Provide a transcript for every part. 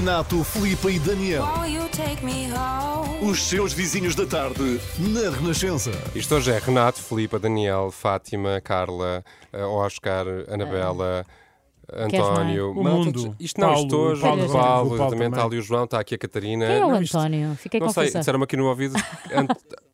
Renato, Filipe e Daniel. Os seus vizinhos da tarde, na Renascença. Isto hoje é Renato, Filipa, Daniel, Fátima, Carla, eh, Oscar, Anabela. António, O Malta, mundo. Isto não, isto Paulo, hoje, Paulo o também. Paulo, O Paulo exatamente, está também. ali o João, está aqui a Catarina. Quem é o Não, isto- António? Fiquei Não sei, confusa. disseram-me aqui no ouvido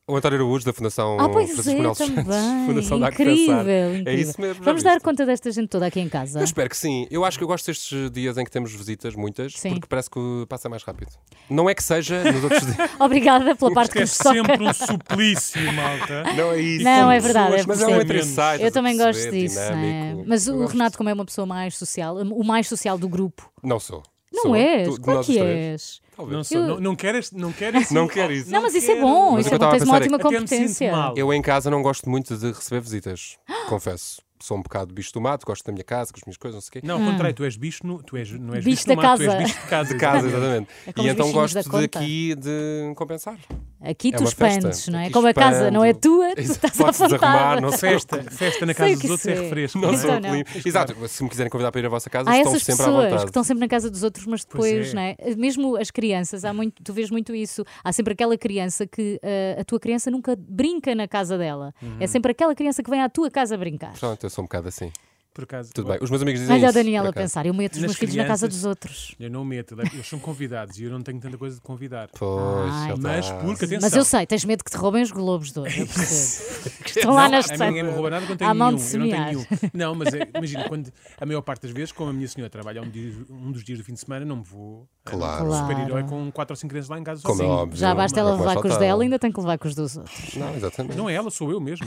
o António Araújo da Fundação Ah, pois Francisco é, Manuel dos Santos, também. Fundação que incrível, incrível. É isso mesmo. Vamos dar viste? conta desta gente toda aqui em casa. Eu espero que sim. Eu acho que eu gosto destes dias em que temos visitas, muitas, Sim. porque parece que passa mais rápido. Não é que seja nos outros dias. Obrigada pela parte que é nos toca. sempre um suplício, malta. Não é isso. Não, é verdade, pessoas, é Mas é um insight. Eu também gosto disso. é. Mas Eu o gosto. Renato, como é uma pessoa mais social, o mais social do grupo. Não sou. Não Sou. és? Tu- claro nós que os três. Talvez. Não, sou, Eu- não, não queres, não queres, Não quero isso. Não, mas isso é quero. bom. Mas Isso é bom. Tens uma pensar é ótima competência. Eu em casa não gosto muito de receber visitas, confesso. Sou um bocado bicho do mato, gosto da minha casa, com as minhas coisas, não sei o quê. Não, ao contrário, tu és bicho, no, tu és, não és Bicho bicho, da mato, tu casa. és bicho de casa. De casa, exatamente. É e então gosto da de conta. aqui de compensar. Aqui É tu festa. expandes, não é? Aqui Como a casa não é tua, tu estás à vontade. não sei. Festa, festa na casa que dos outros é refresco. Não Então sou não. clima. Exato, se me quiserem convidar para ir à vossa casa, Há estão essas sempre à pessoas vontade. que estão sempre na casa dos outros, mas Pois depois, é. não é? Mesmo as crianças, há muito, tu vês muito isso. Há sempre aquela criança que ah, a tua criança nunca brinca na casa dela. Uhum. É sempre aquela criança que vem à tua casa brincar. Pronto, eu sou um bocado assim. Por acaso. Tudo bem. Os meus amigos dizem Olha a isso. Daniela por a pensar, eu meto os Nas meus filhos na casa dos outros. Eu não meto, eles são convidados e eu não tenho tanta coisa de convidar. Pois, Ai. Mas porque, atenção, Mas eu sei, tens medo que te roubem os globos de eu percebo. Que estão lá não, na a estante. mim ninguém me rouba nada quando tenho À mão nenhum. de Eu não tenho semear. nenhum. Não, mas é- imagina, quando a maior parte das vezes, como a minha senhora trabalha um, dia- um dos dias do fim de semana, não me vou. Claro. Não, Super-herói com 4 ou 5 crianças lá em casa Como é sozinho. óbvio. Já basta ela é levar com os dela, ainda tem que levar com os dos outros. Não, exatamente. Não é ela, sou eu mesmo.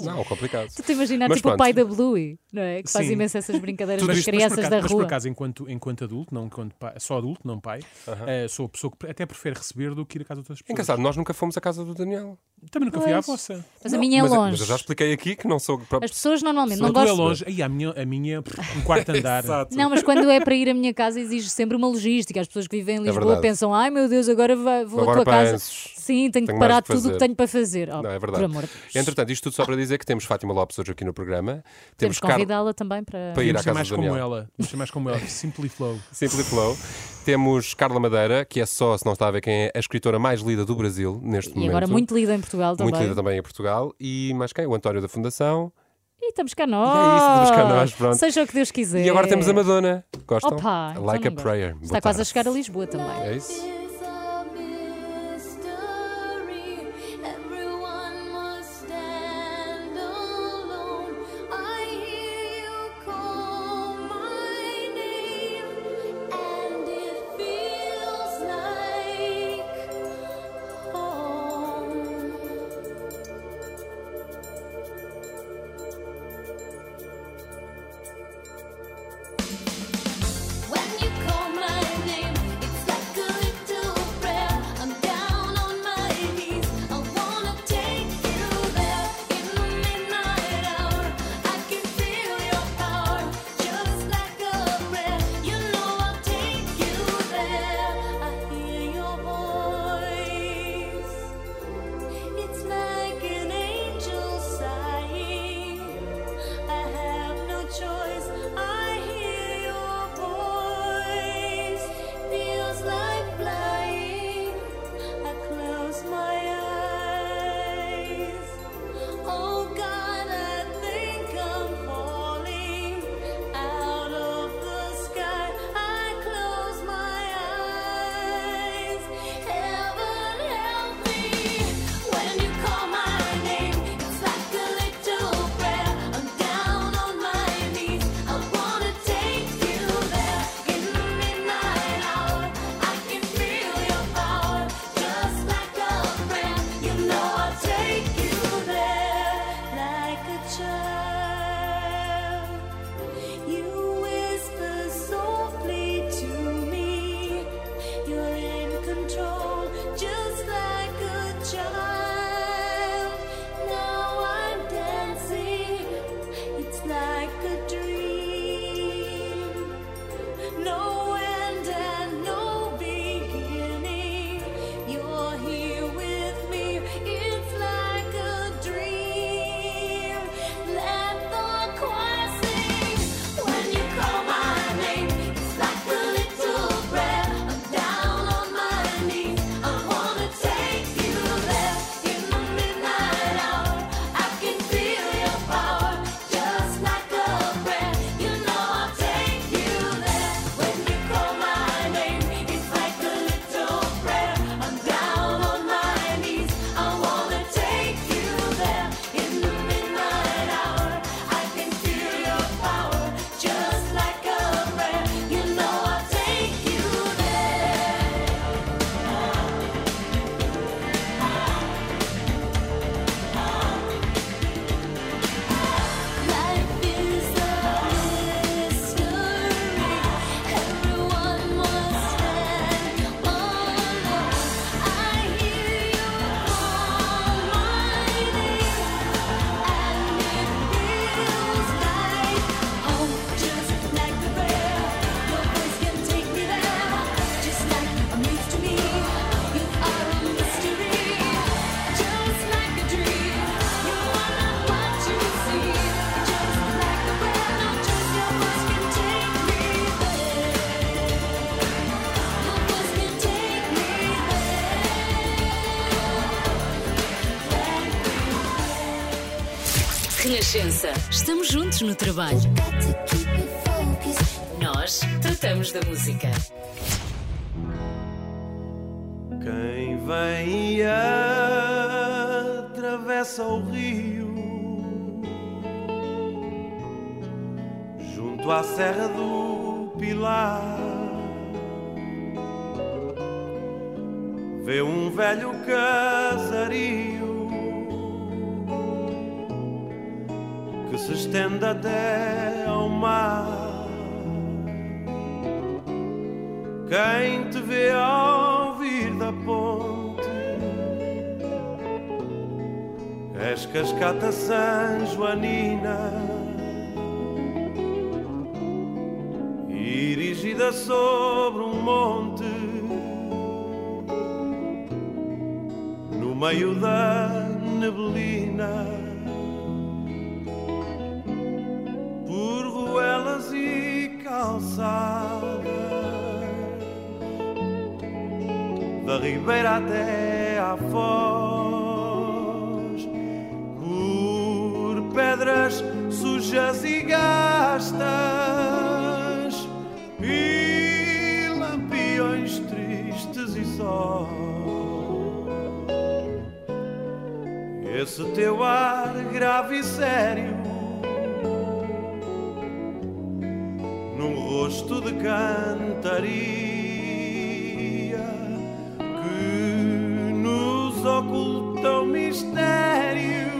Não, complicado. Tu te imaginar Mas tipo o pai da Bluey, não é? Que faz Sim. imenso essas brincadeiras mas por crianças acaso- da Mas por rua. acaso, enquanto, enquanto adulto, não enquanto pai, só adulto, não pai, eh, sou a pessoa que até prefere receber do que ir à casa de outras pessoas. Engraçado, nós nunca fomos à casa do Daniel. Também nunca fui à Pois. vossa. Mas a minha é mas, longe. mas eu já expliquei aqui que não sou próprio. As pessoas normalmente Não não é gostam. longe. Aí, a minha, a minha um quarto andar. Exato. Não, mas quando é para ir à minha casa exige sempre uma logística. As pessoas que vivem em Lisboa É pensam, ai meu Deus, agora vou à Agora tua casa. Sim, tenho que Tenho parar que tudo o que tenho para fazer. Oh, Não, é verdade. Por amor de Deus. Entretanto, isto tudo só para dizer que temos Fátima Lopes hoje aqui no programa. Temos Temos que Carla convidá-la também para. Para ir à casa mais do como Daniel. ela. Temos ser mais como ela. Simply Flow. Simply Flow. Temos Carla Madeira, que é só, se não está a ver quem é, a escritora mais lida do Brasil neste E momento. agora muito lida em Portugal também. Muito lida também em Portugal. E mais quem? O António da Fundação. E estamos cá E nós. é isso, estamos cá nós, pronto. Seja o que Deus quiser. E agora temos a Madonna. Gostam? Opa, então like a gosto. Prayer. Está Boa quase a tarde. chegar a Lisboa também. É isso? Estamos juntos no trabalho. Nós tratamos da música. Quem vem e atravessa o rio junto à Serra do Pilar vê um velho casario até ao mar. Quem te vê ao vir da ponte És cascata San Joanina Erigida sobre um monte No meio da neblina calçadas da ribeira até à foz, por pedras sujas e gastas e lampiões tristes e só. Esse teu ar grave e sério num rosto de cantaria que nos oculta o mistério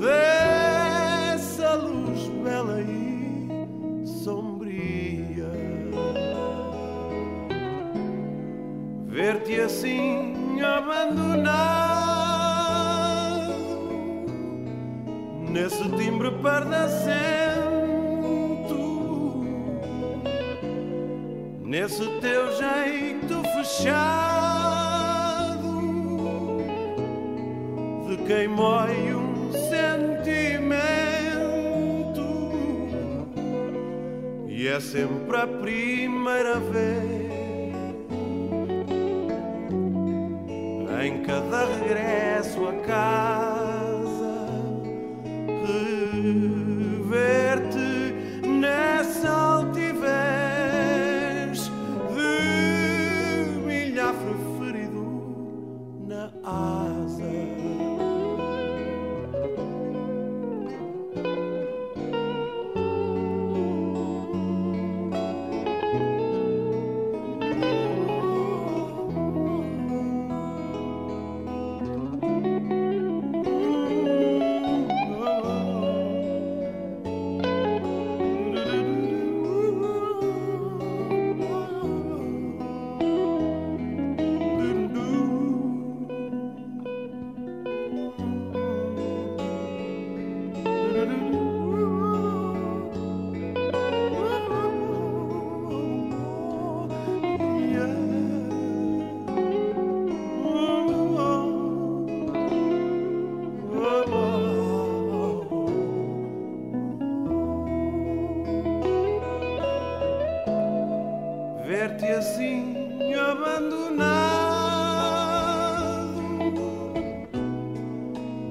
dessa luz bela e sombria. Ver-te assim abandonado nesse timbre pardacento nesse teu jeito fechado de quem mói um sentimento. E é sempre a primeira vez em cada regresso a casa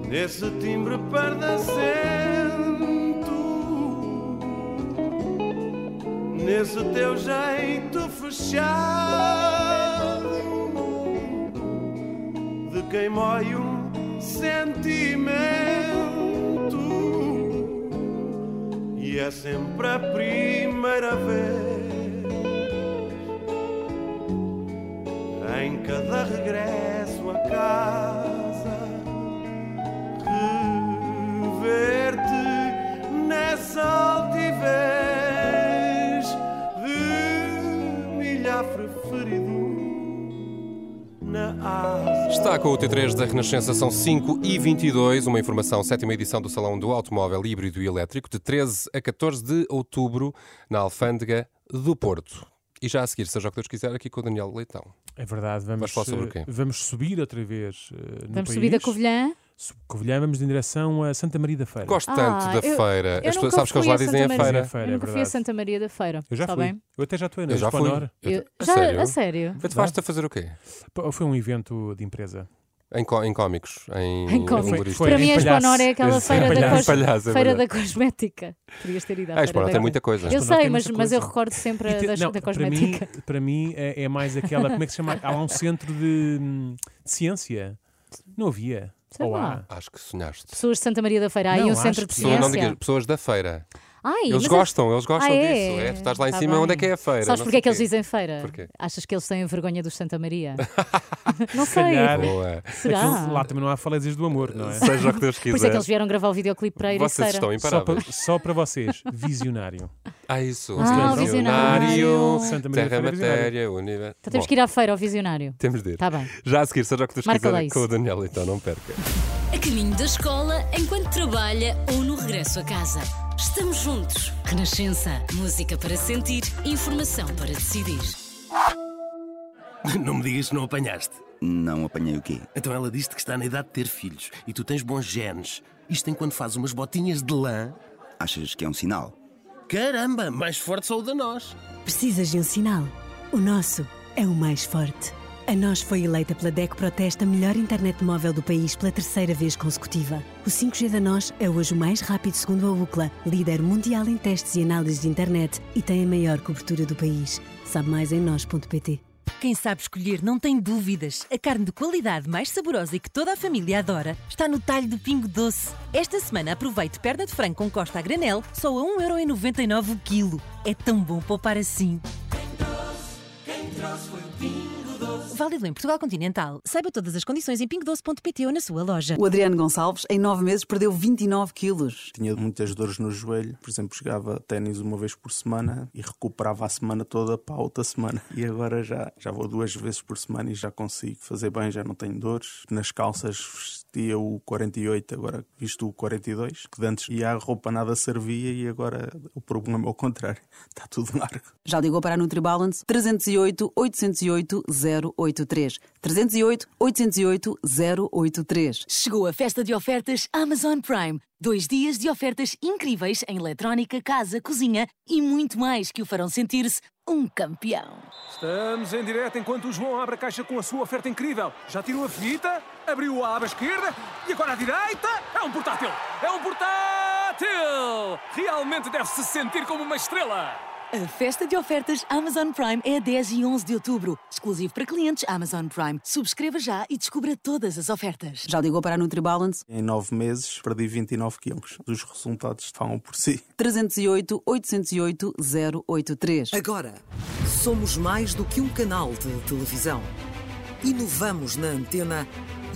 nesse timbre pardacento, nesse teu jeito fechado. De quem mói um sentimento. E é sempre a primeira vez. Em cada regresso a casa Está com o T3 da Renascença, são 5 e 22 uma informação, sétima edição do Salão do Automóvel Híbrido e Elétrico, de 13 a 14 de outubro, na Alfândega do Porto. E já a seguir, seja o que Deus quiser, aqui com o Daniel Leitão. É verdade, vamos, falar sobre o eh, quê? vamos subir outra vez eh, no Vamos país. subir da Covilhã. Covilhã, vamos em direção a Santa Maria da Feira. Gosto Ah, tanto da eu- feira. eu As pessoas, nunca sabes que eles lá a dizem a feira. Feira, eu é nunca fui a verdade. Santa Maria da Feira. Eu já fui. bem? Eu até já estou Eu já fui. Eu- Eu- a já, sério? a sério? Mas tu vais-te a fazer o quê? Foi um evento de empresa. Em, có- em cómicos, em, Em cómicos. Foi Para mim, a. Exponor é aquela feira, da, cos... Palhaço, é feira da cosmética. Podias ter ido à A feira Exponor da tem muita coisa. Eu sei, mas, mas eu recordo sempre te- da, não, da para cosmética. mim, para mim é, é mais aquela, como é que se chama? Há lá um centro de, hum, de ciência. Não havia. Sei Ou lá. Acho que sonhaste. Pessoas de Santa Maria da Feira. Há aí um acho centro de que- Pessoas, não ciência. digas, pessoas da feira. Ai, Eles mas gostam, eles gostam Ah, disso. é? É, tu estás lá em Tá cima, bem. onde é que é a feira? Sabes sei é que eles dizem feira? Porquê? Achas que eles têm vergonha dos Santa Maria? não sei. calhar. Boa. Será? Aquilo- lá também não há falésias do amor, não é? Seja o que Deus Por isso é quiser. que eles vieram gravar o videoclipe para a Vocês estão Só imparáveis. para, só para vocês, visionário. Ah, isso. Ah, o visionário. Santa Maria Terra, matéria, universo. Então temos que ir à feira ao visionário. Temos de ir. Está bem. Já a seguir, seja o que Deus Marca quiser com o Daniel, então não perca. Caminho da escola, enquanto trabalha ou no regresso a casa. Estamos juntos. Renascença. Música para sentir, informação para decidir. Não me digas que não apanhaste. Não apanhei o quê? Então ela disse que está na idade de ter filhos e tu tens bons genes. Isto enquanto faz umas botinhas de lã. Achas que é um sinal? Caramba, mais forte só o da nós. Precisas de um sinal? O nosso é o mais forte. A nós foi eleita pela DEC Proteste a melhor internet móvel do país pela terceira vez consecutiva. O 5G da nós é hoje o mais rápido segundo a UCLA, líder mundial em testes e análises de internet e tem a maior cobertura do país. Sabe mais em nós.pt. Quem sabe escolher não tem dúvidas. A carne de qualidade mais saborosa e que toda a família adora está no talho do Pingo Doce. Esta semana aproveite perna de frango com costa a granel só a 1,99€ o quilo. É tão bom poupar assim. Válido em Portugal Continental. Saiba todas as condições em pingodoce.pt ou na sua loja. O Adriano Gonçalves, em nove meses, perdeu 29 quilos. Tinha muitas dores no joelho, por exemplo, jogava ténis uma vez por semana e recuperava a semana toda para a outra semana. E agora já, já vou duas vezes por semana e já consigo fazer bem, já não tenho dores. Nas calças vestia o 48, agora visto o 42, que de antes ia a roupa nada servia e agora o problema é o contrário, está tudo largo. Já ligou para a NutriBalance? 308 808 083. 308 808 083. Chegou a festa de ofertas Amazon Prime. Dois dias de ofertas incríveis em eletrónica, casa, cozinha e muito mais que o farão sentir-se um campeão. Estamos em direto enquanto o João abre a caixa com a sua oferta incrível. Já tirou a fita, abriu a aba esquerda e agora a direita. É um portátil! É um portátil! Realmente deve-se sentir como uma estrela! A festa de ofertas Amazon Prime é a 10 e 11 de outubro. Exclusivo para clientes Amazon Prime. Subscreva já e descubra todas as ofertas. Já ligou para a NutriBalance? Em nove meses perdi 29 quilos. Os resultados falam por si. 308 808 083. Agora, somos mais do que um canal de televisão. Inovamos na antena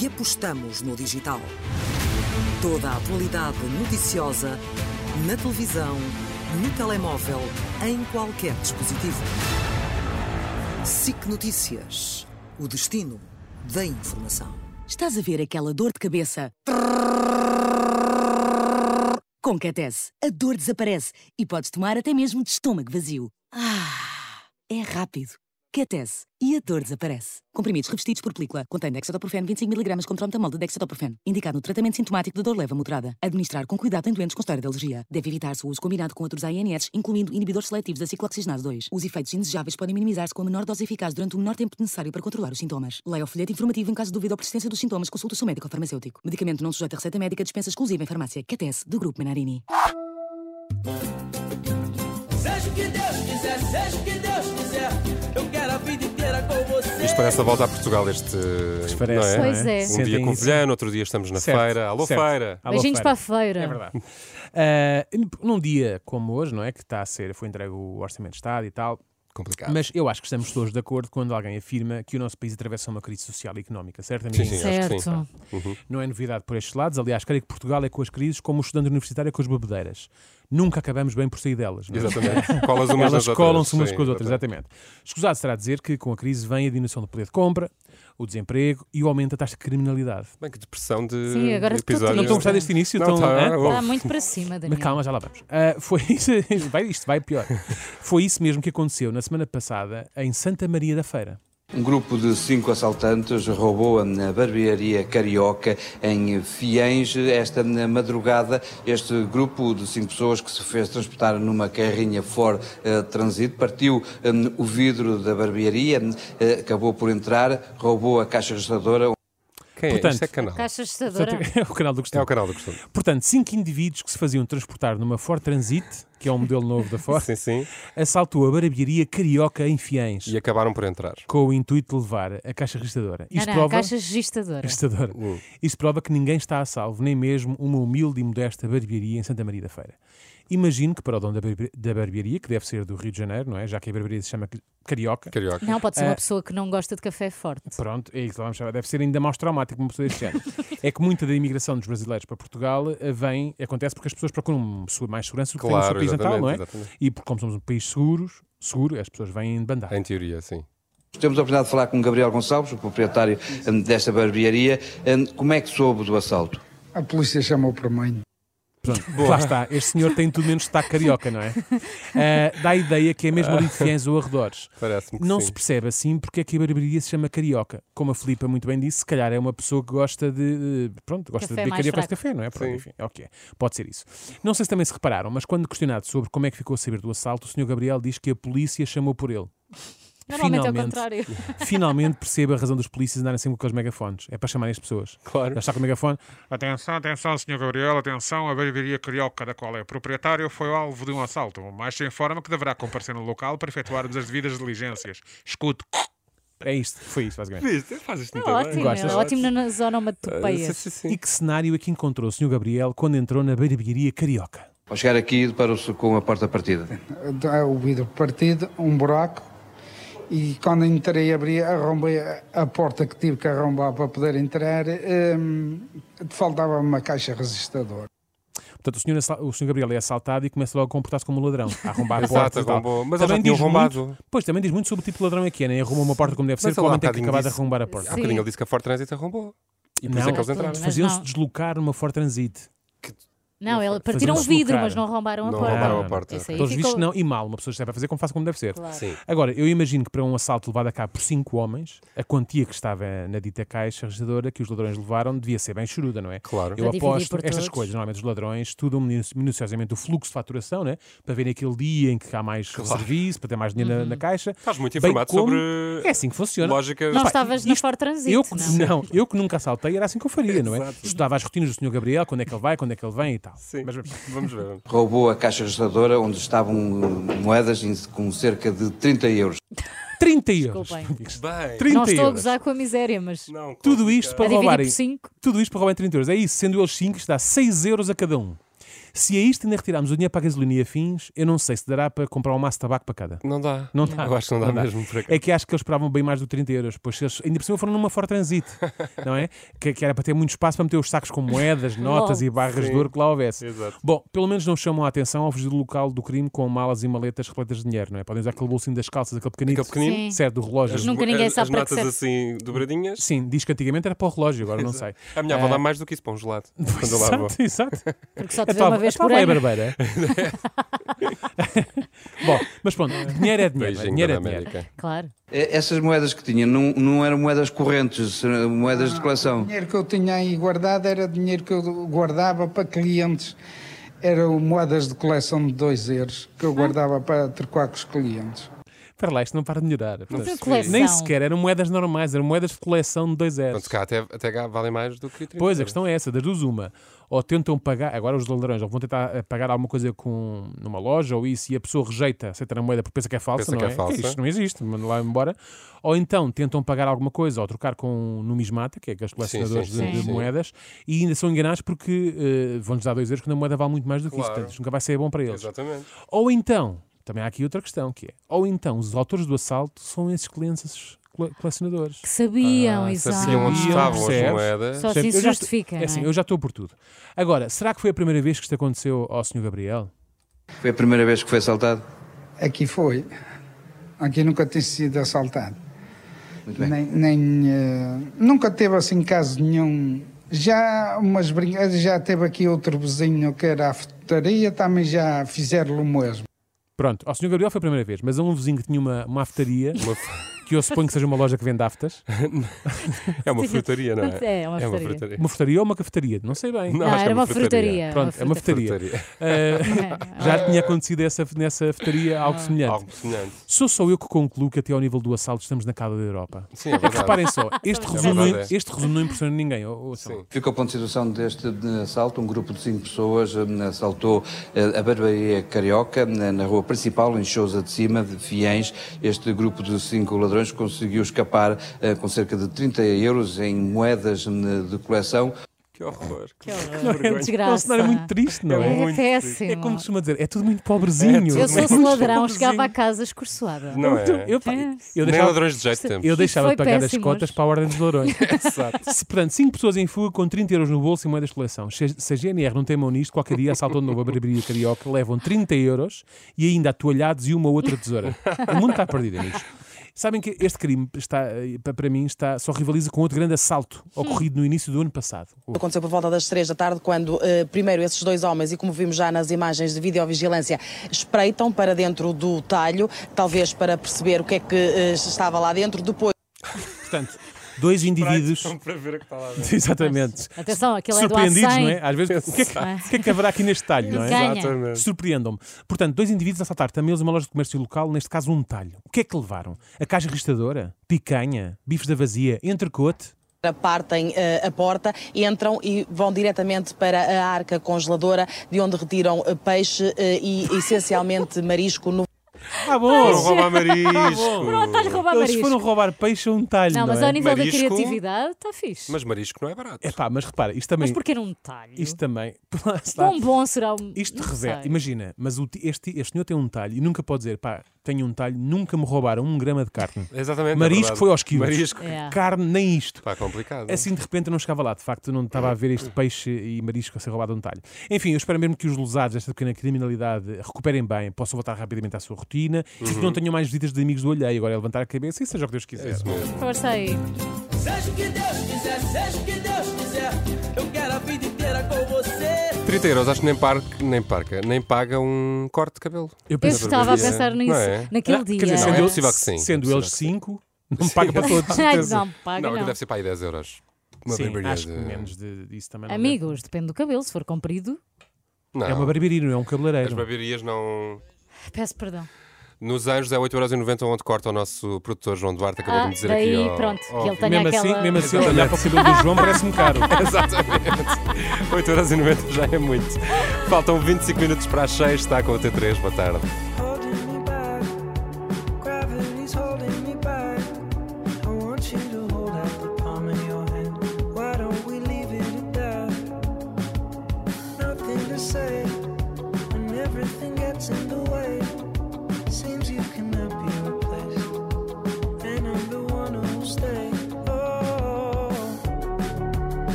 e apostamos no digital. Toda a atualidade noticiosa na televisão, no telemóvel, em qualquer dispositivo. SIC Notícias. O destino da informação. Estás a ver aquela dor de cabeça? Com Catese, a dor desaparece e podes tomar até mesmo de estômago vazio. Ah, é rápido. Catese e a dor desaparece. Comprimidos revestidos por película. Contém dexadoprofeno 25mg com trometamol de dexadoprofeno. Indicado no tratamento sintomático de dor leve moderada. Administrar com cuidado em doentes com história de alergia. Deve evitar-se o uso combinado com outros ANS, incluindo inibidores seletivos da ciclooxigenase 2. Os efeitos indesejáveis podem minimizar-se com a menor dose eficaz durante o menor tempo necessário para controlar os sintomas. Leia o folheto informativo em caso de dúvida ou persistência dos sintomas. Consulte o seu médico ou farmacêutico. Medicamento não sujeito a receita médica. Dispensa exclusiva em farmácia. Catese, do Grupo Menarini. Seja o que Deus quiser, seja o que Deus parece a volta a Portugal este. parece, não é? é? Pois é. Um Sentem dia com. Vilhano, outro dia estamos na Certo, feira. Alô, certo. feira! Alô, Beijinhos para a feira. É verdade. Ah, num dia como hoje, não é? Que está a ser, foi entregue o Orçamento de Estado e tal. Complicado. Mas eu acho que estamos todos de acordo quando alguém afirma que o nosso país atravessa uma crise social e económica, certo, Sim, amiguinhos? sim, acho que sim. Certo. Uhum. Não é novidade por estes lados. Aliás, creio que Portugal é com as crises como o estudante universitário é com as bebedeiras. Nunca acabamos bem por sair delas. não é? Exatamente. Colam-se umas Elas colam-se umas Sim, com as outras, exatamente. Escusado será dizer que com a crise vem a diminuição do poder de compra, o desemprego e o aumento da taxa de criminalidade. Bem, que depressão de Sim, agora episódio. Não estão a gostar deste início? Não, Estão- tá. Está muito para cima, Daniel. Mas calma, já lá vamos. Ah, foi isso, vai, isto vai pior. Foi isso mesmo que aconteceu na semana passada em Santa Maria da Feira. Um grupo de cinco assaltantes roubou a barbearia Carioca em Fiens. Esta madrugada, este grupo de cinco pessoas que se fez transportar numa carrinha Ford eh, Transit partiu eh, o vidro da barbearia, eh, acabou por entrar, roubou a caixa registradora. Quem é? Portanto, Isto é canal. Caixa assustadora. É o canal do costume. É o canal do costume. Portanto, cinco indivíduos que se faziam transportar numa Ford Transit, que é um modelo novo da Ford, Sim, sim. assaltou a barbearia Carioca em Fiães. E acabaram por entrar. Com o intuito de levar a caixa registradora. Não, Isto não, prova... caixa registadora. registradora. Hum. Isto prova que ninguém está a salvo, nem mesmo uma humilde e modesta barbearia em Santa Maria da Feira. Imagino que para o dono da barbe- da barbearia, que deve ser do Rio de Janeiro, não é? Já que a barbearia se chama Carioca. Carioca. Não, pode ser Ah, uma pessoa que não gosta de café forte. Pronto, é isso, vamos chamar. Deve ser ainda mais traumático uma pessoa deste género. é que muita da imigração dos brasileiros para Portugal eh, vem, acontece porque as pessoas procuram mais segurança do que têm no seu Claro, país natal, não é? exatamente. E porque como somos um país seguros, seguro, as pessoas vêm de bandar. Em teoria, sim. Temos a oportunidade de falar com Gabriel Gonçalves, o proprietário hum, desta barbearia. Como é que soube do assalto? A polícia chamou por mim. Pronto, lá está. Este senhor tem tudo menos sotaque carioca, não é? Ah, dá a ideia que é mesmo ali de Fiães ou arredores. Parece-me que Não sim. se percebe assim porque é que a barbearia se chama carioca. Como a Filipa muito bem disse, se calhar é uma pessoa que gosta de. Pronto, gosta Café de beber mais carioca fraco. café, não é? Pronto, Sim. enfim, é o que é. Pode ser isso. Não sei se também se repararam, mas quando questionado sobre como é que ficou a saber do assalto, o senhor Gabriel diz que a polícia chamou por ele. Normalmente é o contrário. finalmente percebe a razão dos polícias andarem sempre com aqueles megafones. É para chamarem as pessoas. Claro. Já está com o megafone. Atenção, atenção, Sr. Gabriel, atenção, a barbearia Carioca, da qual é proprietário, foi alvo de um assalto, mas se informa que deverá comparecer no local para efetuarmos as devidas diligências. Escute. É isto, foi isto, basicamente. Viste? Faz isto É muito bem. ótimo, Gostas? é ótimo nas onomatopeias. E que cenário é que encontrou o senhor Gabriel quando entrou na barbearia carioca? Ao chegar aqui, deparou-se com a porta partida. É o vidro partido, um buraco. E quando entrei, abri, arrombei a- a porta que tive que arrombar para poder entrar. hum, faltava uma caixa resistadora. Portanto, o senhor, o senhor Gabriel é assaltado e começa logo a comportar-se como um ladrão, a arrombar Exato, portas e arrombou. Mas Também diz arrombado. muito- Pois, também diz muito sobre o tipo de ladrão é que é, né? Arruma uma porta como deve ser, provavelmente tem que bocadinho acabar de arrombar a porta. Há bocadinho ele disse que a Ford Transit arrombou. E por isso é Não, que eles entraram. Faziam-se não. deslocar numa Ford Transit. Não, ele partiram o vidro, mas não arrombaram a Não porta. arrombaram a porta. Isso aí Pelos ficou- vistos, não, e mal. Uma pessoa deve fazer como faz como deve ser. Claro. Sim. Agora, eu imagino que para um assalto levado a cabo por cinco homens, a quantia que estava na dita caixa registradora que os ladrões levaram devia ser bem choruda, não é? Claro. Eu aposto estas coisas. Normalmente os ladrões estudam minu- minuciosamente o fluxo de faturação, né? para verem aquele dia em que há mais serviço, para ter mais dinheiro na, na caixa. Estás muito informado como- sobre É assim que funciona. lógicas. Não Pá, estavas na isto- Ford Transit, Eu, que- não? não, eu que nunca assaltei, era assim que eu faria, não é? Exato. Estudava as rotinas do Sr. Gabriel, quando é que ele vai, quando é que ele vem e tal. Sim. Mas, Vamos ver. Roubou a caixa registradora onde estavam uh, moedas com cerca de 30 euros. 30 euros. Desculpem. Bem. 30 Não estou a gozar com a miséria, mas Não, Tudo isto para roubarem. por 5. Tudo isto para roubarem 30 euros. É isso, sendo eles 5, isto dá 6 euros a cada um. Se a isto ainda retirarmos o dinheiro para a gasolina e afins, eu não sei se dará para comprar um maço de tabaco para cada. Não dá. Não dá. Eu acho que não dá mesmo. É que acho que eles esperavam bem mais do 30 euros, pois se eles, ainda por cima foram numa Ford Transit, não é? Que, que era para ter muito espaço para meter os sacos com moedas, notas e barras Sim. de ouro que lá houvesse. Exato. Bom, pelo menos não chamam a atenção ao fugir do local do crime com malas e maletas repletas de dinheiro, não é? Podem usar aquele bolsinho das calças, aquele pequenito, Aquele pequenino? Sim. certo, do relógio. As, Nunca ninguém as, sabe as para que notas serve. assim dobradinhas. Sim, diz que antigamente era para o relógio, agora não sei. A minha avó Eh, dá mais do que isso para um gelado. Exato, exato. Porque só te A vê uma vez tua por é ano. barbeira. Bom, mas pronto, dinheiro é dinheiro. Beijinho dinheiro é da dinheiro. América. Claro. Eh, Essas moedas que tinha não, não eram moedas correntes, moedas de O coleção. dinheiro que eu tinha aí guardado era dinheiro que eu guardava para clientes. Eram moedas de coleção de 2 euros que eu guardava para trocar com os clientes. Espera lá, isto não para de melhorar. Portanto, percebi. Coleção. Nem sequer eram moedas normais, eram moedas de coleção de 2 euros. Portanto, cá até, até cá valem mais do que 30 Pois, a euros. questão é essa, das duas uma. Ou tentam pagar, agora os ladrões, ou vão tentar eh, pagar alguma coisa com, numa loja, ou isso, e a pessoa rejeita, aceita a moeda porque pensa que é falsa, Pensa não que é é? falsa. isto não existe, manda lá embora. Ou então tentam pagar alguma coisa, ou trocar com um numismata, que é aqueles colecionadores sim, de, sim, de sim. moedas, e ainda são enganados porque eh, vão-lhes dar 2 euros quando a moeda vale muito mais do que isso, Claro. portanto isto nunca vai ser bom para eles. Exatamente. Ou então, também há aqui outra questão, que é, ou então os autores do assalto são esses clientes colecionadores. Que sabiam, Ah, exato. sabiam onde estavam as moedas. Só assim se Eu já justifica. É não assim, é? eu já estou por tudo. Agora, será que foi a primeira vez que isto aconteceu ao Sr. Gabriel? Foi a primeira vez que foi assaltado. Aqui foi. Aqui nunca tinha sido assaltado. Muito bem. Nem, nem, eh, nunca teve assim caso nenhum. Já umas brincadeiras, já teve aqui outro vizinho que era a frutaria, também já fizeram o mesmo. Pronto, ao Sr. Gabriel foi a primeira vez, mas a um vizinho que tinha uma, uma aftaria, que eu suponho que seja uma loja que vende aftas. É uma frutaria, não é? É, uma frutaria. Uma frutaria ou uma cafetaria? Não sei bem. Não, acho que era é uma uma frutaria. frutaria. Pronto, Uma é uma frutaria. frutaria. Ah, já tinha acontecido essa, nessa frutaria algo semelhante. Algo semelhante. Sou só eu que concluo que até ao nível do assalto estamos na cauda da Europa. Sim, é verdade. Reparem só, este É resumo, não- é. este resumo não impressiona ninguém. ou- ouçam. Fica o ponto de situação deste eh, assalto. Um grupo de cinco pessoas eh, assaltou eh, a barbearia Carioca na rua principal, em Chousa de Cima, de Fiéns. Este grupo de cinco ladrões conseguiu escapar eh, com cerca de 30 euros em moedas de coleção. Que horror. Que horror. Não é, Que desgraça. é um cenário muito triste, não é? É muito péssimo. É como costuma dizer, é tudo muito pobrezinho. Eu se É fosse muito ladrão, pobrezinho. chegava a casa escurçoada. Não é? Eu, É. eu Nem deixava, ladrões de jeito temos. eu deixava de pagar péssimo as cotas para a ordem dos ladrões. Exato. Se, portanto, 5 pessoas em fuga com 30 euros no bolso e moedas de coleção. Se, se a GNR não tem mão nisto, qualquer dia assaltam de novo a barbearia carioca, levam 30 euros e ainda atoalhados e uma outra tesoura. O mundo está perdido, amigos. Sabem que este crime está, eh, pa- para mim está, só rivaliza com outro grande assalto ocorrido no início do ano passado. Aconteceu por volta das três da tarde, quando eh, primeiro esses dois homens, e como vimos já nas imagens de videovigilância, espreitam para dentro do talho, talvez para perceber o que é que eh, estava lá dentro. Depois. Portanto, dois indivíduos. para ver o que está lá dentro. Exatamente. Atenção, aquilo é do Surpreendidos, A100. não é? Às vezes, o que é que, o que é que haverá aqui neste talho, não é? Ganha. Exatamente. Surpreendam-me. Portanto, dois indivíduos a assaltar também eles uma loja de comércio local, neste caso um talho. O que é que levaram? A caixa registradora? Picanha? Bifes da vazia? Entrecote? Partem eh, a porta, entram e vão diretamente para a arca congeladora, de onde retiram eh, peixe eh, e essencialmente marisco no Ah, bom! Foram roubar marisco. Pronto, estás a roubar Eles marisco. foram roubar peixe a um talho. Não, Não, mas é? ao nível Marisco? da criatividade está fixe. Mas marisco não é barato. É pá, mas repara, isto também. Mas porquê num talho? Isto também. Lá está. Bombom será um. Isto não reverte. sei. Imagina, mas o ti- este, este senhor tem um talho e nunca pode dizer, pá, tenho um talho, nunca me roubaram um grama de carne. Exatamente. é Marisco verdade. foi aos quilos. Marisco. É. Carne, nem isto. Pá, complicado. Assim de repente eu não chegava lá, de facto não estava a ver este peixe e marisco a ser roubado um talho. Enfim, eu espero mesmo que os lesados desta pequena criminalidade recuperem bem, possam voltar rapidamente à sua rotina e que Uhum. não tenham mais visitas de amigos do alheio. Agora é levantar a cabeça e seja o que Deus quiser. Força aí. Seja o que Deus quiser, seja o que Deus 30 euros, acho que nem, parque, nem parca, nem paga um corte de cabelo. Eu Eu estava a pensar nisso é? naquele Ah, dia. Quer dizer, Não, sendo, é possível que sim, é sendo eles que sim. 5, não paga para todos. Não, paga não, não. deve ser para aí 10 euros. Uma Sim, barbearia acho que de- menos de- disso também Amigos, depende do cabelo. Se for comprido, Não. deve. É uma barbearia, não é um As cabeleireiro. barbearias não. peço perdão. Nos Anjos é 8,90€ onde corta o nosso produtor João Duarte. Acabou Ah, de me dizer daí, aqui. ao- pronto, ao que ele tenha Mesmo aquela... assim, mesmo assim, olhar para o cabelo do João parece-me caro. Exatamente. 8,90€ já é muito. Faltam 25 minutos para as 6. Está com o T3. Boa tarde.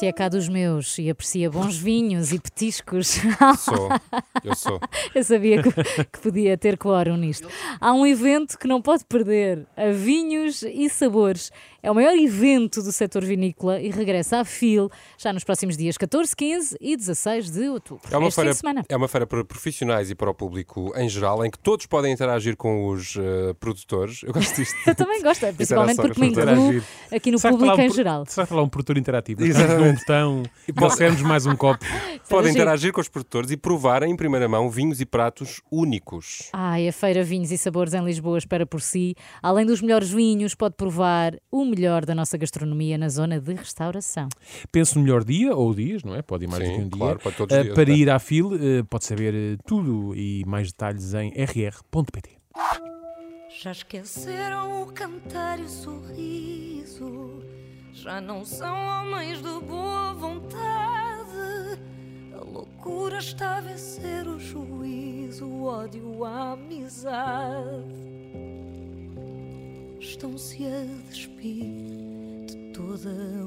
Se é cá dos meus e aprecia bons vinhos e petiscos. Sou, eu sou. Eu sabia que, que podia ter quórum nisto. Há um evento que não pode perder: a Vinhos e Sabores. É o maior evento do setor vinícola e regressa à FIL já nos próximos dias 14, 15 e 16 de outubro. É uma, Este fim feira, de semana. é uma feira para profissionais e para o público em geral, em que todos podem interagir com os eh, produtores. Eu gosto disto. Eu também gosto, é, principalmente porque me incluo aqui no Será público um em geral. Será que lá um produtor interativo? Exatamente. Um botão e passemos mais um copo. Podem interagir com os produtores e provarem em primeira mão vinhos e pratos únicos. Ai, a Feira Vinhos e Sabores em Lisboa espera por si. Além dos melhores vinhos, pode provar o melhor da nossa gastronomia na zona de restauração. Pense no melhor dia ou dias, não é? Pode ir mais Sim, do que um claro, dia. pode todos os Eh, dias, para até. ir à FIL, eh, pode saber eh, tudo e mais detalhes em rr.pt. Já esqueceram o cantar e o sorriso, já não são homens de boa vontade. A loucura está a vencer o juízo, o ódio, a amizade. Estão-se a despir de toda a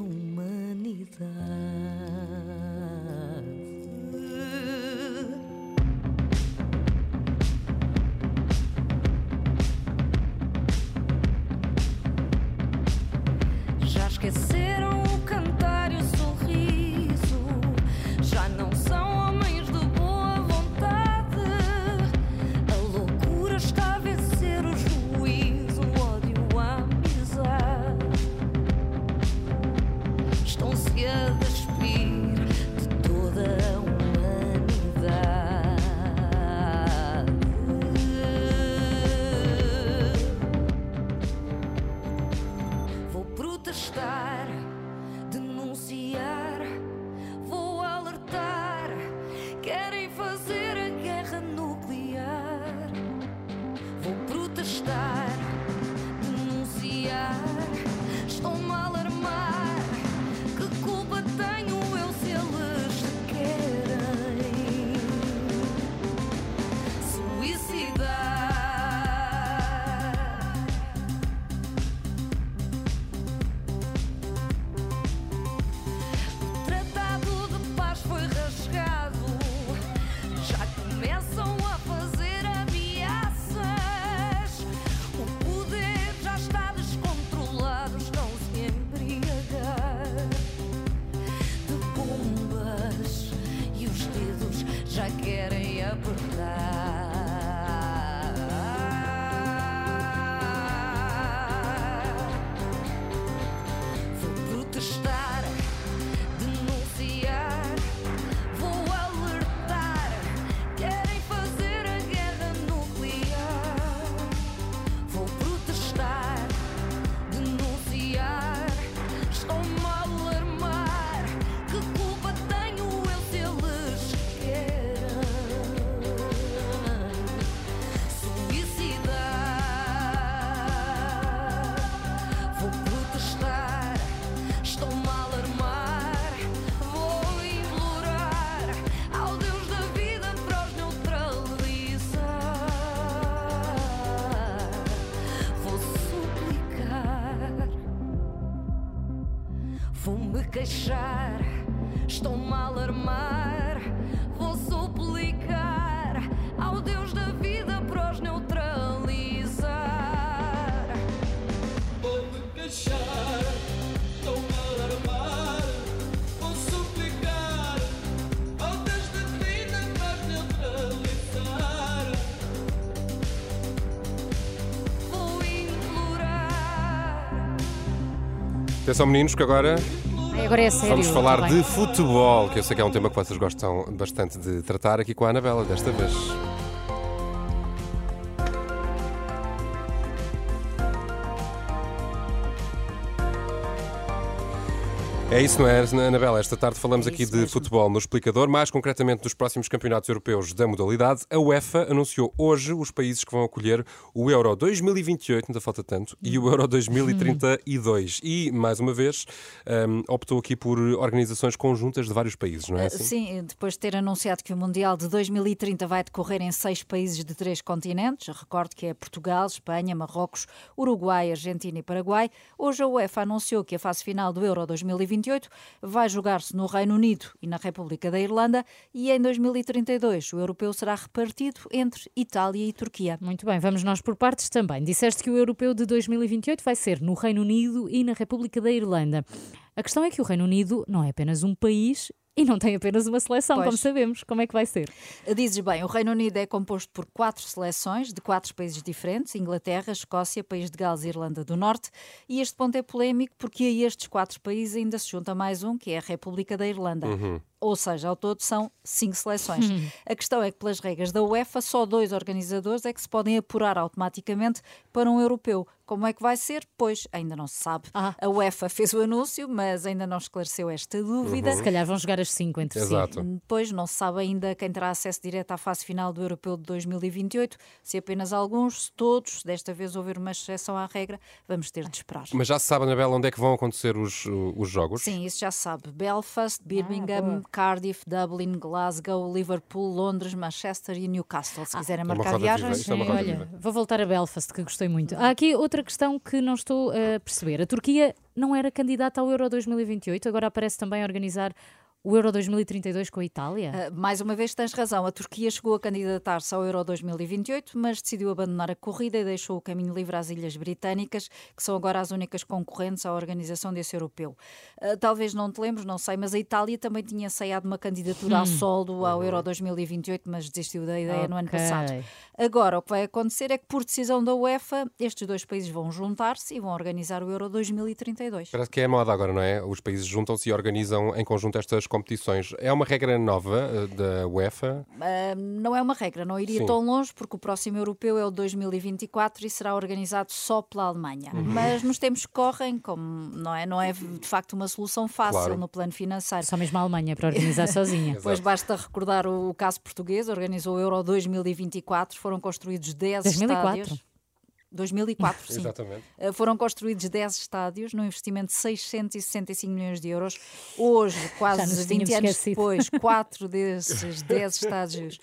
Atenção, meninos, que agora. Agora é sério. Vamos falar tá bem. de futebol, que eu sei que é um tema que vocês gostam bastante de tratar aqui com a Anabela, desta vez. É isso, não é, Anabela? Esta tarde falamos aqui de futebol no explicador, mais concretamente dos próximos campeonatos europeus da modalidade. A UEFA anunciou hoje os países que vão acolher o Euro 2028, ainda falta tanto, e o Euro 2032. E, mais uma vez, hum, optou aqui por organizações conjuntas de vários países, não é assim? Sim, depois de ter anunciado que o Mundial de 2030 vai decorrer em seis países de três continentes, recordo que é Portugal, Espanha, Marrocos, Uruguai, Argentina e Paraguai, hoje a UEFA anunciou que a fase final do Euro 2028 2028 vai jogar-se no Reino Unido e na República da Irlanda e em 2032 o europeu será repartido entre Itália e Turquia. Muito bem, vamos nós por partes também. Disseste que o europeu de 2028 vai ser no Reino Unido e na República da Irlanda. A questão é que o Reino Unido não é apenas um país e não tem apenas uma seleção, Pois. como sabemos. Como é que vai ser? Dizes bem, o Reino Unido é composto por quatro seleções de quatro países diferentes: Inglaterra, Escócia, País de Gales e Irlanda do Norte. E este ponto é polémico porque a estes quatro países ainda se junta mais um, que é a República da Irlanda. Uhum. Ou seja, ao todo são cinco seleções. A questão é que, pelas regras da UEFA, só dois organizadores é que se podem apurar automaticamente para um europeu. Como é que vai ser? Pois ainda não se sabe. Ah. A UEFA fez o anúncio, mas ainda não esclareceu esta dúvida. Se calhar vão jogar as cinco entre Exato. si. Pois não se sabe ainda quem terá acesso direto à fase final do Europeu de 2028, se apenas alguns, se todos, desta vez houver uma exceção à regra, vamos ter de esperar. Mas já se sabe, Anabela, onde é que vão acontecer os, os jogos? Sim, isso já se sabe. Belfast, Birmingham, Cardiff, Dublin, Glasgow, Liverpool, Londres, Manchester e Newcastle. Se quiserem É uma marcar viagens. é olha, vou voltar a Belfast, que gostei muito. Há aqui outra questão que não estou a perceber. A Turquia não era candidata ao Euro 2028, agora aparece também a organizar o Euro 2032 com a Itália? Ah, mais uma vez tens razão. A Turquia chegou a candidatar-se ao Euro 2028, mas decidiu abandonar a corrida e deixou o caminho livre às Ilhas Britânicas, que são agora as únicas concorrentes à organização desse europeu. Ah, talvez não te lembres, não sei, mas a Itália também tinha ensaiado uma candidatura a Hum. solo ao Euro 2028, mas desistiu da ideia no ano passado. Agora, o que vai acontecer é que, por decisão da UEFA, estes dois países vão juntar-se e vão organizar o Euro 2032. Parece que é moda agora, não é? Os países juntam-se e organizam em conjunto estas competições. É uma regra nova eh, da UEFA. Uh, não é uma regra, não iria Sim. tão longe, porque o próximo europeu é o 2024 e será organizado só pela Alemanha. Uhum. Mas nos tempos que correm, como não é, não é de facto uma solução fácil Claro. no plano financeiro. Só mesmo a Alemanha para organizar sozinha. Pois basta recordar o caso português, organizou o Euro 2024, foram construídos 10 2004. estádios. 2004, sim. Exatamente. Uh, Foram construídos 10 estádios num investimento de 665 milhões de euros. Hoje, quase 20 tínhamos anos esquecido. depois, quatro desses 10 estádios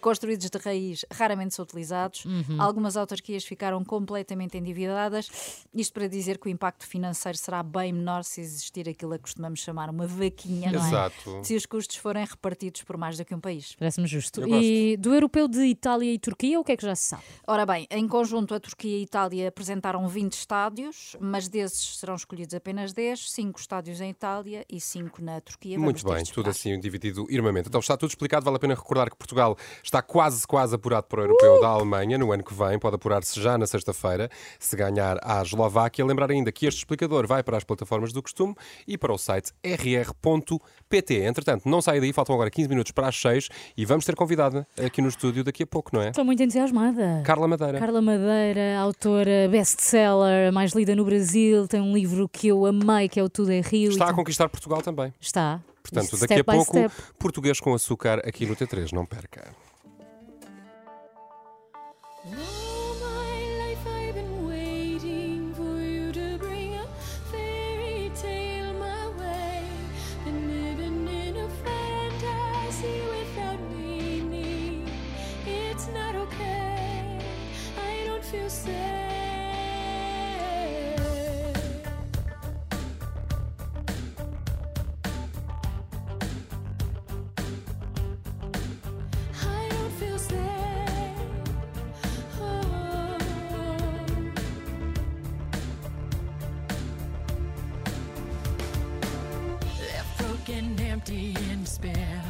construídos de raiz raramente são utilizados. Uhum. Algumas autarquias ficaram completamente endividadas. Isto para dizer que o impacto financeiro será bem menor se existir aquilo a que costumamos chamar uma vaquinha, não é? Exato. Se os custos forem repartidos por mais do que um país. Parece-me justo. Eu E do europeu de Itália e Turquia, o que é que já se sabe? Ora bem, em conjunto, a Turquia e a Itália apresentaram 20 estádios, mas desses serão escolhidos apenas 10, 5 estádios em Itália e 5 na Turquia. Vamos Muito bem, tudo assim dividido irmamente. Então está tudo explicado. Vale a pena recordar que Portugal está quase, quase apurado para o Europeu da Alemanha no ano que vem. Pode apurar-se já na sexta-feira, se ganhar à Eslováquia. Lembrar ainda que este explicador vai para as plataformas do costume e para o site rr.pt. Entretanto, não saia daí, faltam agora 15 minutos para as 6 e vamos ter convidada aqui no estúdio daqui a pouco, não é? Estou muito entusiasmada. Carla Madeira. Carla Madeira, autora best-seller, mais lida no Brasil, tem um livro que eu amei, que é o Tudo é Rio. Está a conquistar Portugal também. Está. Portanto, daqui a pouco, step. português com açúcar aqui no T3. Não perca. Despair.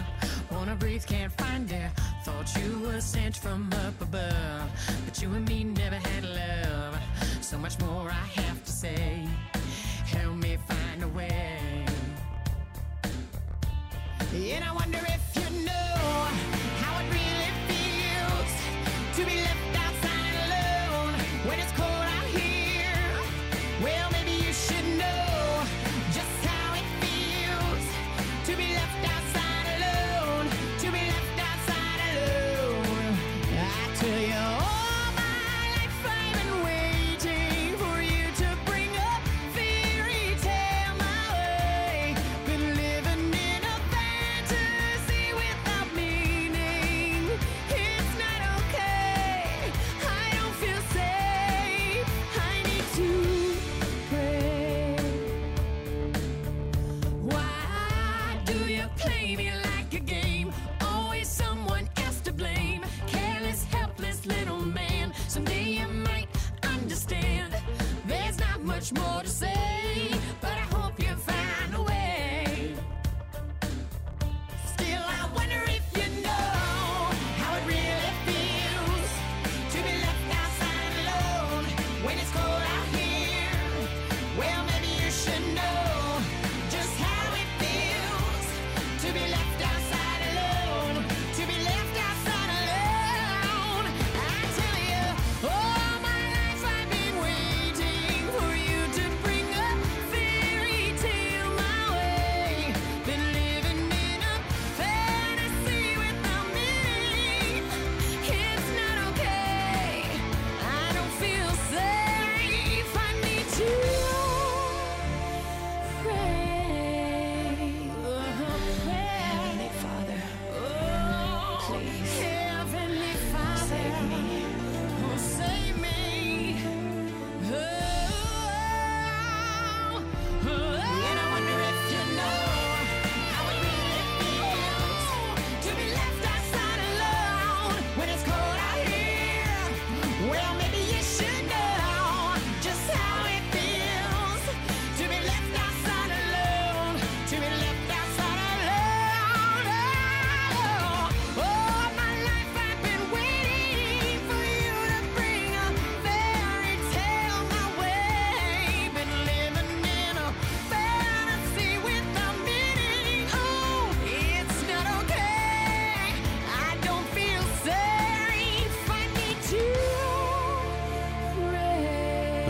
Wanna breathe, can't find air. Thought you were sent from up above, but you and me never had love. So much more I have to say. Help me find a way. And I wonder if you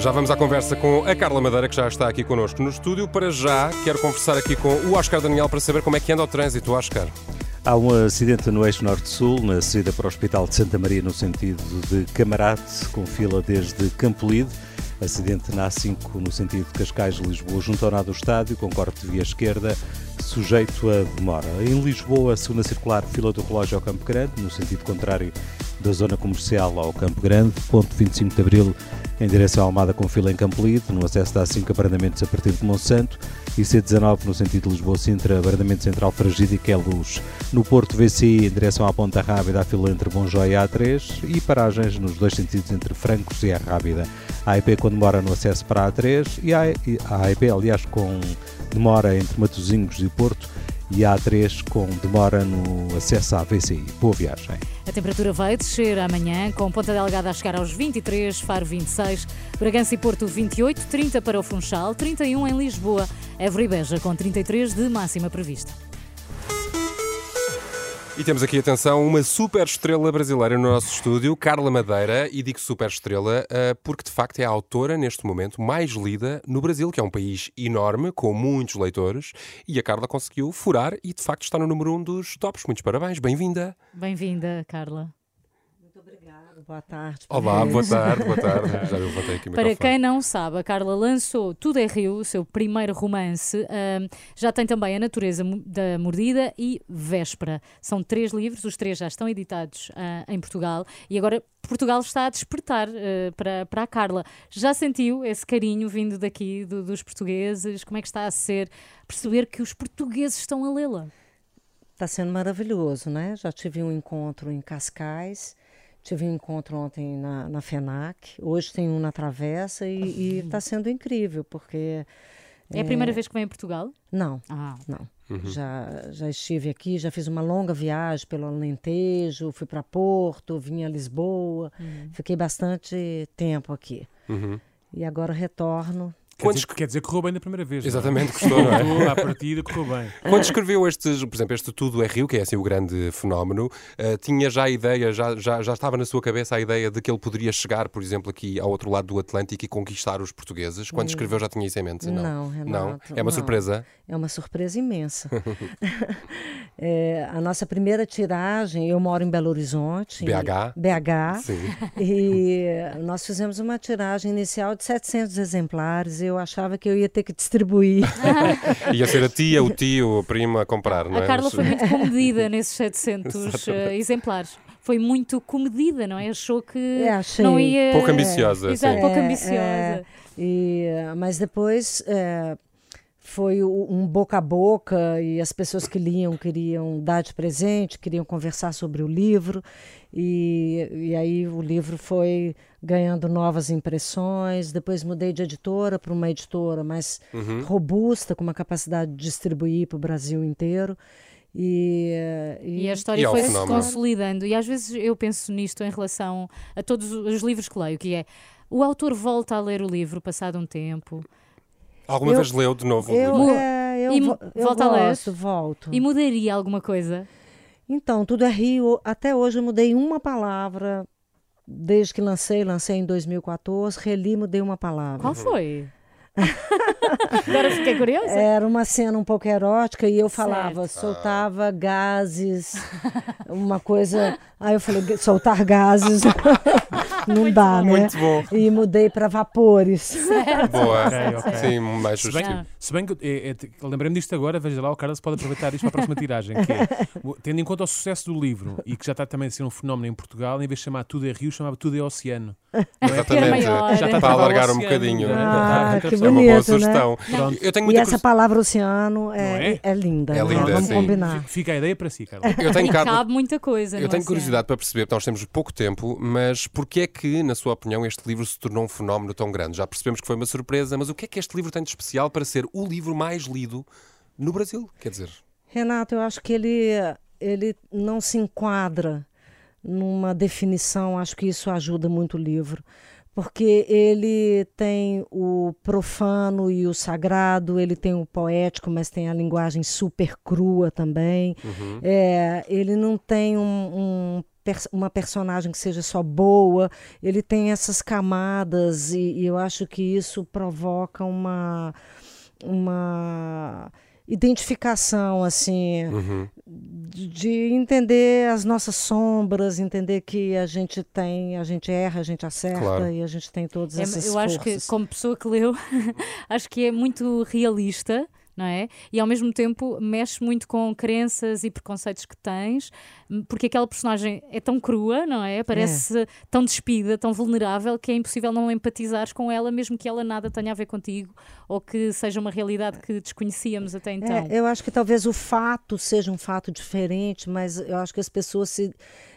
Já vamos à conversa com a Carla Madeira, que já está aqui connosco no estúdio. Para já, quero conversar aqui com o Oscar Daniel para saber como é que anda o trânsito, Oscar. Há um acidente no eixo norte-sul, na saída para o Hospital de Santa Maria, no sentido de Camarate, com fila desde Campolide. Acidente na A5, no sentido de Cascais-Lisboa, junto ao nado do estádio, com corte de via esquerda, sujeito a demora. Em Lisboa, segunda circular, fila do relógio ao Campo Grande, no sentido contrário da zona comercial ao Campo Grande. Ponto 25 de Abril, em direção à Almada, com fila em Campolide, no acesso da A5, abrandamentos a partir de Monsanto. E C19, no sentido de Lisboa-Sintra, abrandamento central Fragide, que é luz. No Porto VCI, em direção à Ponta Rábida, a fila entre Bonjó e A3 e paragens nos dois sentidos entre Francos e a Rábida. A AIP com demora no acesso para a A3 e a e a AIP, aliás, com demora entre Matosinhos e Porto e a A3 com demora no acesso à VCI. Boa viagem. A temperatura vai descer amanhã, com Ponta Delgada a chegar aos 23, Faro 26, Bragança e Porto 28, 30 para o Funchal, 31 em Lisboa, Évora e Beja com 33 de máxima prevista. E temos aqui, atenção, uma super estrela brasileira no nosso estúdio, Carla Madeira, e digo super estrela ah, porque de facto é a autora, neste momento, mais lida no Brasil, que é um país enorme, com muitos leitores, e a Carla conseguiu furar e de facto está no número um dos tops. Muitos parabéns, bem-vinda! Bem-vinda, Carla. Boa tarde. Olá, boa tarde, boa tarde. Já eu levantei aqui o Para quem não sabe, a Carla lançou Tudo é Rio, o seu primeiro romance. Já tem também A Natureza da Mordida e Véspera. São três livros, os três já estão editados ah, em Portugal e agora Portugal está a despertar ah, para, para a Carla. Já sentiu esse carinho vindo daqui do- dos portugueses? Como é que está a ser perceber que os portugueses estão a lê-la? Está sendo maravilhoso, né? Já tive um encontro em Cascais, tive um encontro ontem na, na FENAC, hoje tem um na Travessa e está sendo incrível, porque... É a primeira vez que vem a Portugal? Não, Ah. não. Uhum. Já, já estive aqui, já fiz uma longa viagem pelo Alentejo, fui para Porto, vim a Lisboa, Uhum. fiquei bastante tempo aqui. Uhum. E agora retorno. Quer dizer, quer dizer que correu bem da primeira vez. não é? Exatamente, gostou, não é? À partida, correu bem. Quando escreveu este, por exemplo, este Tudo é Rio, que é assim o grande fenómeno, eh, tinha já a ideia, já, já, já estava na sua cabeça a ideia de que ele poderia chegar, por exemplo, aqui ao outro lado do Atlântico e conquistar os portugueses? Quando Hum. escreveu já tinha isso em mente? Não, Não, Renato. É uma não. surpresa? É uma surpresa imensa. É, a nossa primeira tiragem, eu moro em Belo Horizonte. BH? BH. Sim. E nós fizemos uma tiragem inicial de 700 exemplares. Eu achava que eu ia ter que distribuir. Ia ser a tia, o tio, a prima a comprar, não é? A Carla foi muito comedida nesses 700 Exatamente. eh, exemplares. Foi muito comedida, não é? Achou que É, achei. não ia... Pouco ambiciosa, Exato, sim. pouco É, ambiciosa. é, e, mas depois é, foi um boca a boca e as pessoas que liam queriam dar de presente, queriam conversar sobre o livro e, e aí o livro foi ganhando novas impressões. Depois mudei de editora para uma editora mais Uhum. robusta, com uma capacidade de distribuir para o Brasil inteiro. E, E a história E ao foi se consolidando. E às vezes eu penso nisto em relação a todos os livros que leio, que é o autor volta a ler o livro passado um tempo. Alguma Eu- vez leu de novo o eu, livro? é, eu, E vo- mu- eu volta a ler? gosto, volto. E mudaria alguma coisa? Então, tudo é Rio. Até hoje eu mudei uma palavra. Desde que lancei, lancei em 2014, reli, mudei uma palavra. Qual foi? Agora fiquei curiosa. Era uma cena um pouco erótica e eu falava, Certo. soltava gases, uma coisa. Aí eu falei, soltar gases não dá, né? Muito bom. E mudei para vapores. Boa. Ok, ok. Sim, mais Se bem, se bem que é, é, te- lembrei-me disto agora, veja lá, o Carlos pode aproveitar isto para a próxima tiragem, que é, tendo em conta o sucesso do livro e que já está também a ser um fenómeno em Portugal, em vez de chamar tudo é Rio, chamava tudo é Oceano. É? Exatamente. Já está Para alargar um bocadinho. não é? Ah, Outra que pessoa. É uma bonito, boa né? sugestão. Pronto. Eu tenho E muita essa curiosidade. palavra oceano é, é? é linda. É né? linda, Vamos sim. combinar. Fica a ideia para si, Carlos. Eu tenho e cabe muita coisa. Eu tenho oceano. curiosidade para perceber, porque nós temos pouco tempo, mas porquê é que, na sua opinião, este livro se tornou um fenómeno tão grande? Já percebemos que foi uma surpresa, mas o que é que este livro tem de especial para ser o livro mais lido no Brasil? Quer dizer, Renato, eu acho que ele, ele não se enquadra numa definição, acho que isso ajuda muito o livro. Porque ele tem o profano e o sagrado, ele tem o poético, mas tem a linguagem super crua também. Uhum. É, ele não tem um, um uma personagem que seja só boa, ele tem essas camadas, e, e eu acho que isso provoca uma, uma identificação assim Uhum. de, de entender as nossas sombras, entender que a gente tem, a gente erra, a gente acerta Claro. e a gente tem todas É, essas eu acho que, forças. como pessoa que leu, acho que é muito realista, não é? E ao mesmo tempo mexe muito com crenças e preconceitos que tens, m- porque aquela personagem é tão crua, não é? Parece tão despida, tão vulnerável, que é impossível não empatizares com ela, mesmo que ela nada tenha a ver contigo ou que seja uma realidade que desconhecíamos até então. É, eu acho que talvez o fato seja um fato diferente, mas eu acho que as pessoas se,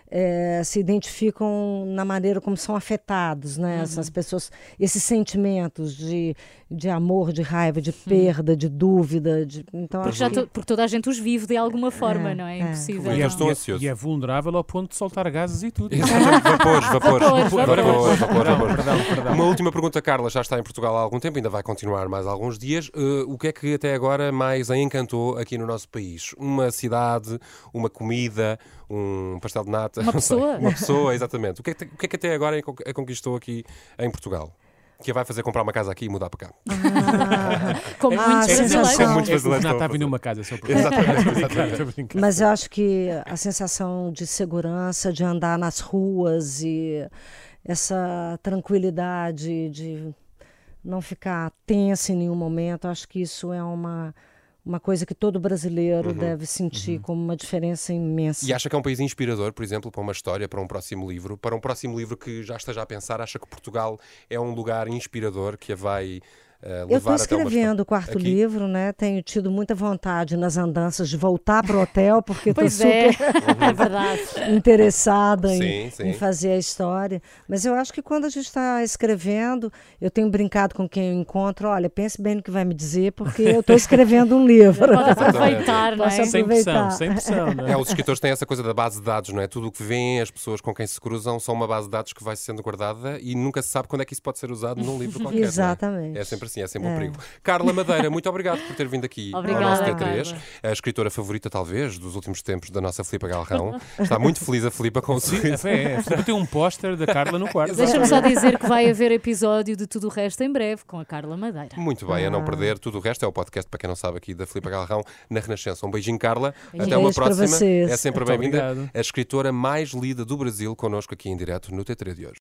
eh, se identificam na maneira como são afetados, né? Essas pessoas, esses sentimentos de, de amor, de raiva, de perda, de dúvida. De, então Porque, já que- porque toda a gente os vive de alguma forma, É, não é? é. Impossível. E é, não. e é- ansioso. e é vulnerável ao ponto de soltar gases e tudo. Vapores, vapores. Perdão, perdão. Uma última pergunta, Carla. Já está em Portugal há algum tempo, ainda vai continuar mais alguns dias. Uh, o que é que até agora mais a encantou aqui no nosso país? Uma cidade, uma comida, um pastel de nata? Uma Não sei. pessoa? Uma pessoa, exatamente. O que, é que, o que é que até agora a conquistou aqui em Portugal? Que a vai fazer comprar uma casa aqui e mudar para cá. Como Ah, muitos brasileiros. sensação- Como muitos É brasileiros Renato estão a está vindo uma casa, só Exatamente, exatamente. Mas eu acho que a sensação de segurança, de andar nas ruas e essa tranquilidade de não ficar tenso em nenhum momento, acho que isso é uma, uma coisa que todo brasileiro Uhum, deve sentir como uma diferença imensa. E acha que é um país inspirador, por exemplo, para uma história, para um próximo livro? Para um próximo livro que já esteja a pensar, acha que Portugal é um lugar inspirador que a vai eh, Eu estou escrevendo o quarto Aqui? livro, né? Tenho tido muita vontade nas andanças de voltar para o hotel, porque estou é, super é verdade. interessada Sim, em, sim. em fazer a história. Mas eu acho que quando a gente está escrevendo, eu tenho brincado com quem eu encontro, olha, pense bem no que vai me dizer, porque eu estou escrevendo um livro. Pode aproveitar, não é? Posso Sem pressão, aproveitar. sem pressão. Não é? É, os escritores têm essa coisa da base de dados, não é? Tudo o que vêem, as pessoas com quem se cruzam, são uma base de dados que vai sendo guardada e nunca se sabe quando é que isso pode ser usado num livro qualquer. é? Exatamente. É sempre assim, é sempre um É. perigo. Carla Madeira, muito obrigado por ter vindo aqui Obrigada, ao nosso T3. Carla. A escritora favorita, talvez, dos últimos tempos da nossa Filipa Galrão. Está muito feliz a Filipa com o sorriso. é, é. Filipe tem um póster da Carla no quarto. Deixa-me só dizer que vai haver episódio de tudo o resto em breve com a Carla Madeira. Muito bem, a Ah. não perder. Tudo o resto é o podcast, para quem não sabe, aqui da Filipa Galrão, na Renascença. Um beijinho, Carla. Beijinho. Até uma próxima. vocês. É sempre bem-vinda. A escritora mais lida do Brasil, connosco aqui em direto no T3 de hoje.